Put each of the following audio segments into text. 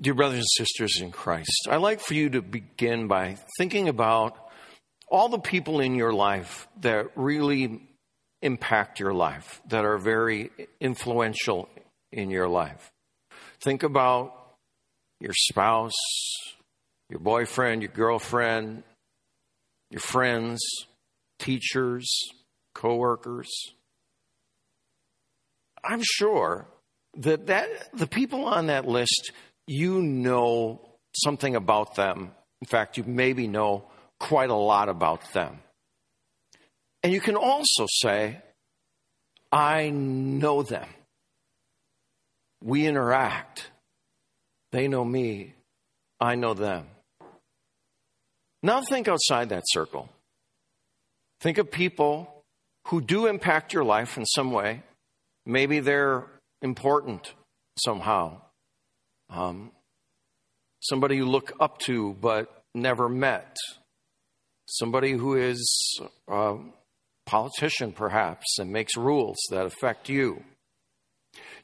Dear brothers and sisters in Christ, I'd like for you to begin by thinking about all the people in your life that really impact your life, that are very influential in your life. Think about your spouse, your boyfriend, your girlfriend, your friends, teachers, coworkers. I'm sure that, that the people on that list, you know something about them. In fact, you maybe know quite a lot about them. And you can also say, I know them. We interact. They know me. I know them. Now think outside that circle. Think of people who do impact your life in some way. Maybe they're important somehow. Um, somebody you look up to but never met. Somebody who is a politician, perhaps, and makes rules that affect you.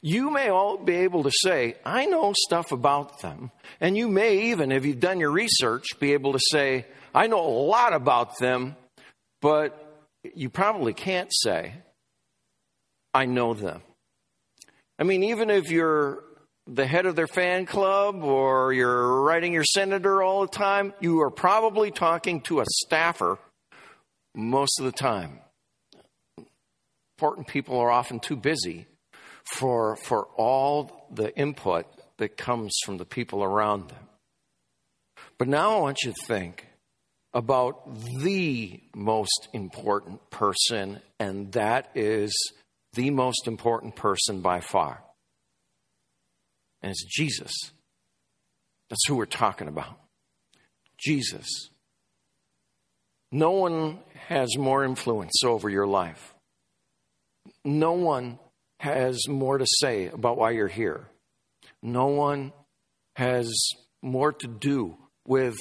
You may all be able to say, I know stuff about them. And you may even, if you've done your research, be able to say, I know a lot about them, but you probably can't say, I know them. I mean, even if you're the head of their fan club or you're writing your senator all the time, you are probably talking to a staffer most of the time. Important people are often too busy for, for all the input that comes from the people around them. But now I want you to think about the most important person, and that is the most important person by far. And it's Jesus. That's who we're talking about. Jesus. No one has more influence over your life. No one has more to say about why you're here. No one has more to do with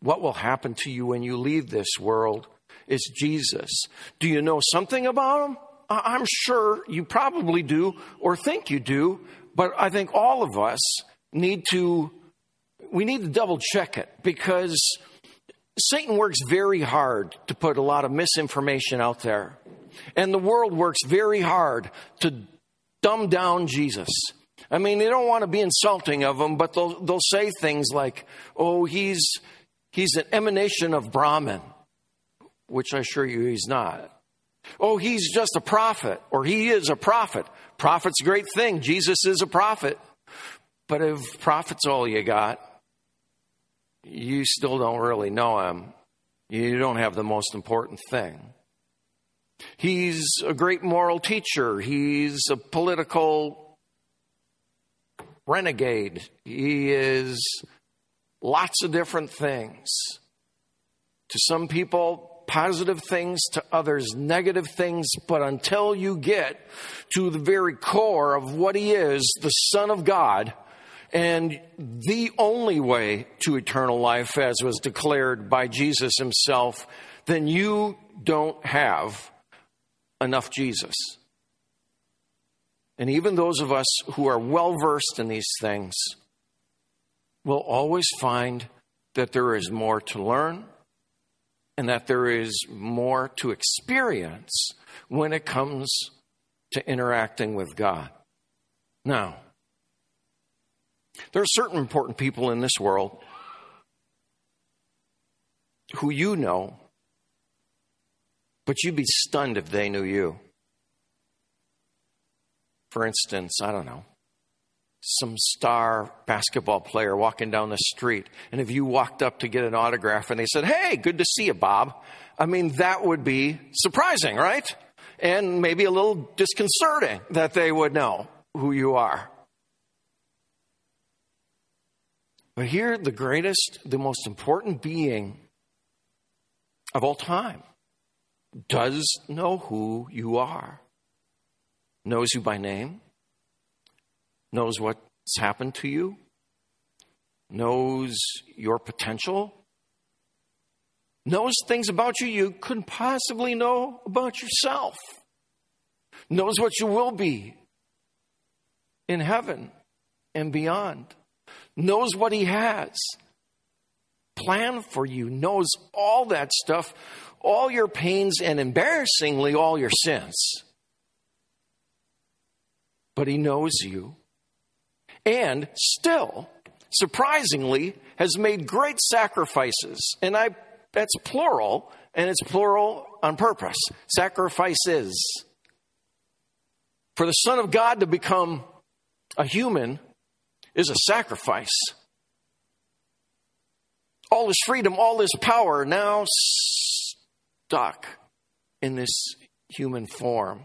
what will happen to you when you leave this world. It's Jesus. Do you know something about him? I'm sure you probably do or think you do, but I think all of us need to we need to double check it because Satan works very hard to put a lot of misinformation out there. And the world works very hard to dumb down Jesus. I mean, they don't want to be insulting of him, but they'll, they'll say things like, oh, he's, he's an emanation of Brahman, which I assure you he's not. Oh, he's just a prophet, or he is a prophet. Prophet's a great thing. Jesus is a prophet. But if prophet's all you got, you still don't really know him. You don't have the most important thing. He's a great moral teacher. He's a political renegade. He is lots of different things. To some people, positive things, to others, negative things, but until you get to the very core of what he is, the Son of God, and the only way to eternal life, as was declared by Jesus himself, then you don't have enough Jesus. And even those of us who are well versed in these things will always find that there is more to learn and that there is more to experience when it comes to interacting with God. Now, there are certain important people in this world who you know, but you'd be stunned if they knew you. For instance, I don't know, some star basketball player walking down the street, and if you walked up to get an autograph and they said, Hey, good to see you, Bob, I mean, that would be surprising, right? And maybe a little disconcerting that they would know who you are. But here, the greatest, the most important being of all time does know who you are, knows you by name, knows what's happened to you, knows your potential, knows things about you you couldn't possibly know about yourself, knows what you will be in heaven and beyond, knows what He has planned for you, knows all that stuff, all your pains, and embarrassingly, all your sins. But He knows you. And still, surprisingly, has made great sacrifices. And I that's plural, and it's plural on purpose. Sacrifices. For the Son of God to become a human is a sacrifice. All his freedom, all his power now stuck in this human form.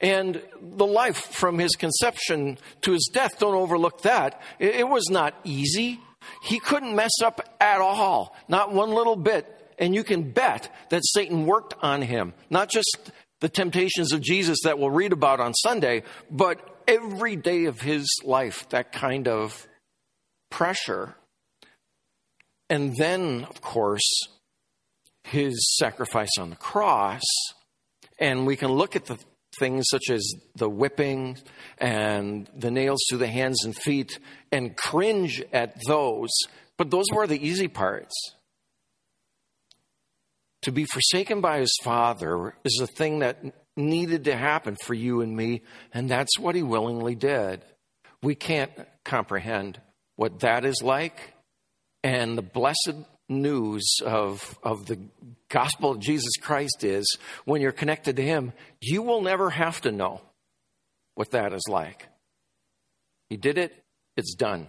And the life from his conception to his death, don't overlook that. It was not easy. He couldn't mess up at all, not one little bit. And you can bet that Satan worked on him, not just the temptations of Jesus that we'll read about on Sunday, but every day of his life, that kind of pressure. And then, of course, his sacrifice on the cross. And we can look at the things such as the whipping and the nails to the hands and feet and cringe at those. But those were the easy parts. To be forsaken by his father is a thing that needed to happen for you and me, and that's what he willingly did. We can't comprehend what that is like, and the blessed news of, of the gospel of Jesus Christ is when you're connected to Him, you will never have to know what that is like. He did it, it's done.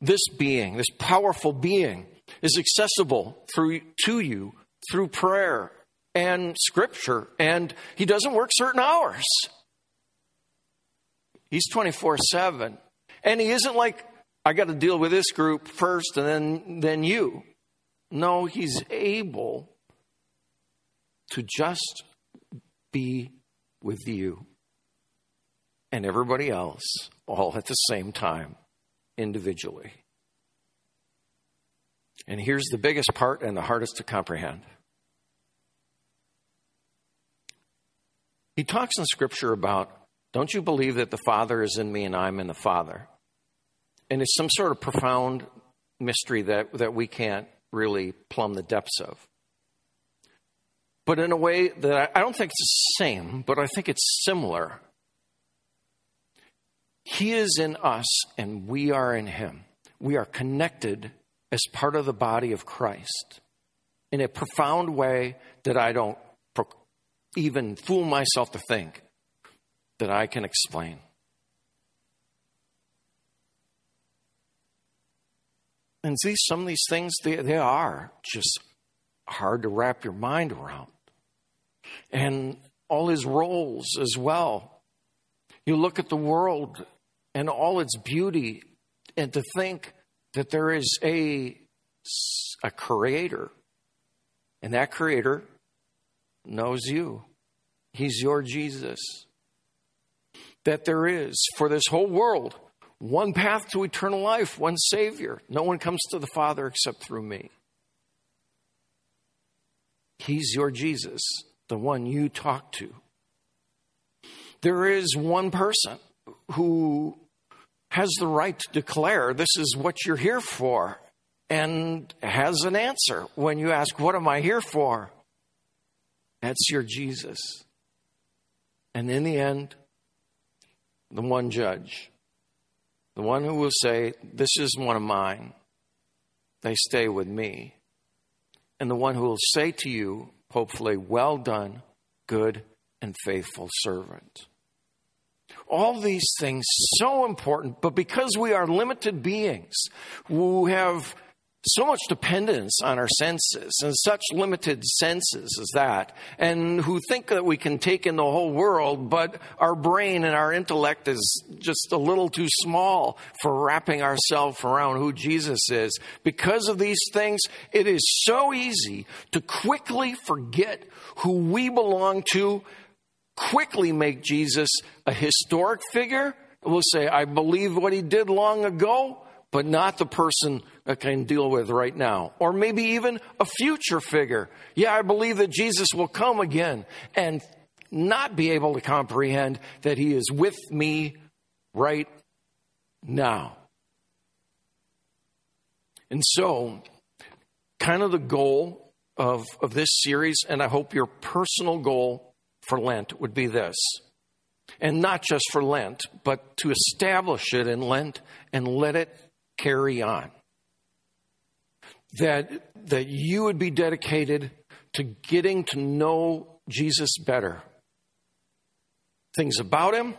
This being, this powerful being, is accessible through to you through prayer and scripture, and He doesn't work certain hours. He's 24 7. And He isn't like I got to deal with this group first and then, then you. No, he's able to just be with you and everybody else all at the same time, individually. And here's the biggest part and the hardest to comprehend. He talks in Scripture about, don't you believe that the Father is in me and I'm in the Father? And it's some sort of profound mystery that, that we can't really plumb the depths of. But in a way that I, I don't think it's the same, but I think it's similar. He is in us and we are in Him. We are connected as part of the body of Christ in a profound way that I don't even fool myself to think that I can explain. And see, some of these things, they, they are just hard to wrap your mind around. And all his roles as well. You look at the world and all its beauty, and to think that there is a, a creator, and that creator knows you. He's your Jesus. That there is for this whole world one path to eternal life, one Savior. No one comes to the Father except through me. He's your Jesus, the one you talk to. There is one person who has the right to declare this is what you're here for and has an answer when you ask, What am I here for? That's your Jesus. And in the end, the one judge the one who will say, This is one of mine, they stay with me. And the one who will say to you, hopefully, Well done, good and faithful servant. All these things so important, but because we are limited beings who have so much dependence on our senses and such limited senses as that, and who think that we can take in the whole world, but our brain and our intellect is just a little too small for wrapping ourselves around who Jesus is. Because of these things, it is so easy to quickly forget who we belong to, quickly make Jesus a historic figure. We'll say, I believe what he did long ago but not the person I can deal with right now. Or maybe even a future figure. Yeah, I believe that Jesus will come again and not be able to comprehend that he is with me right now. And so, kind of the goal of, of this series, and I hope your personal goal for Lent would be this. And not just for Lent, but to establish it in Lent and let it carry on. That, that you would be dedicated to getting to know Jesus better. Things about him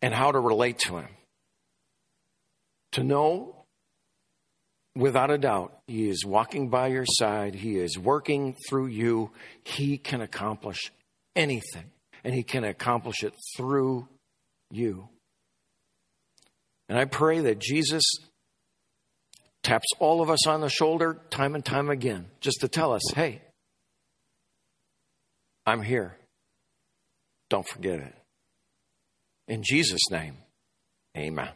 and how to relate to him. To know without a doubt, He is walking by your side. He is working through you. He can accomplish anything, and He can accomplish it through you. And I pray that Jesus taps all of us on the shoulder time and time again just to tell us hey, I'm here. Don't forget it. In Jesus' name, amen.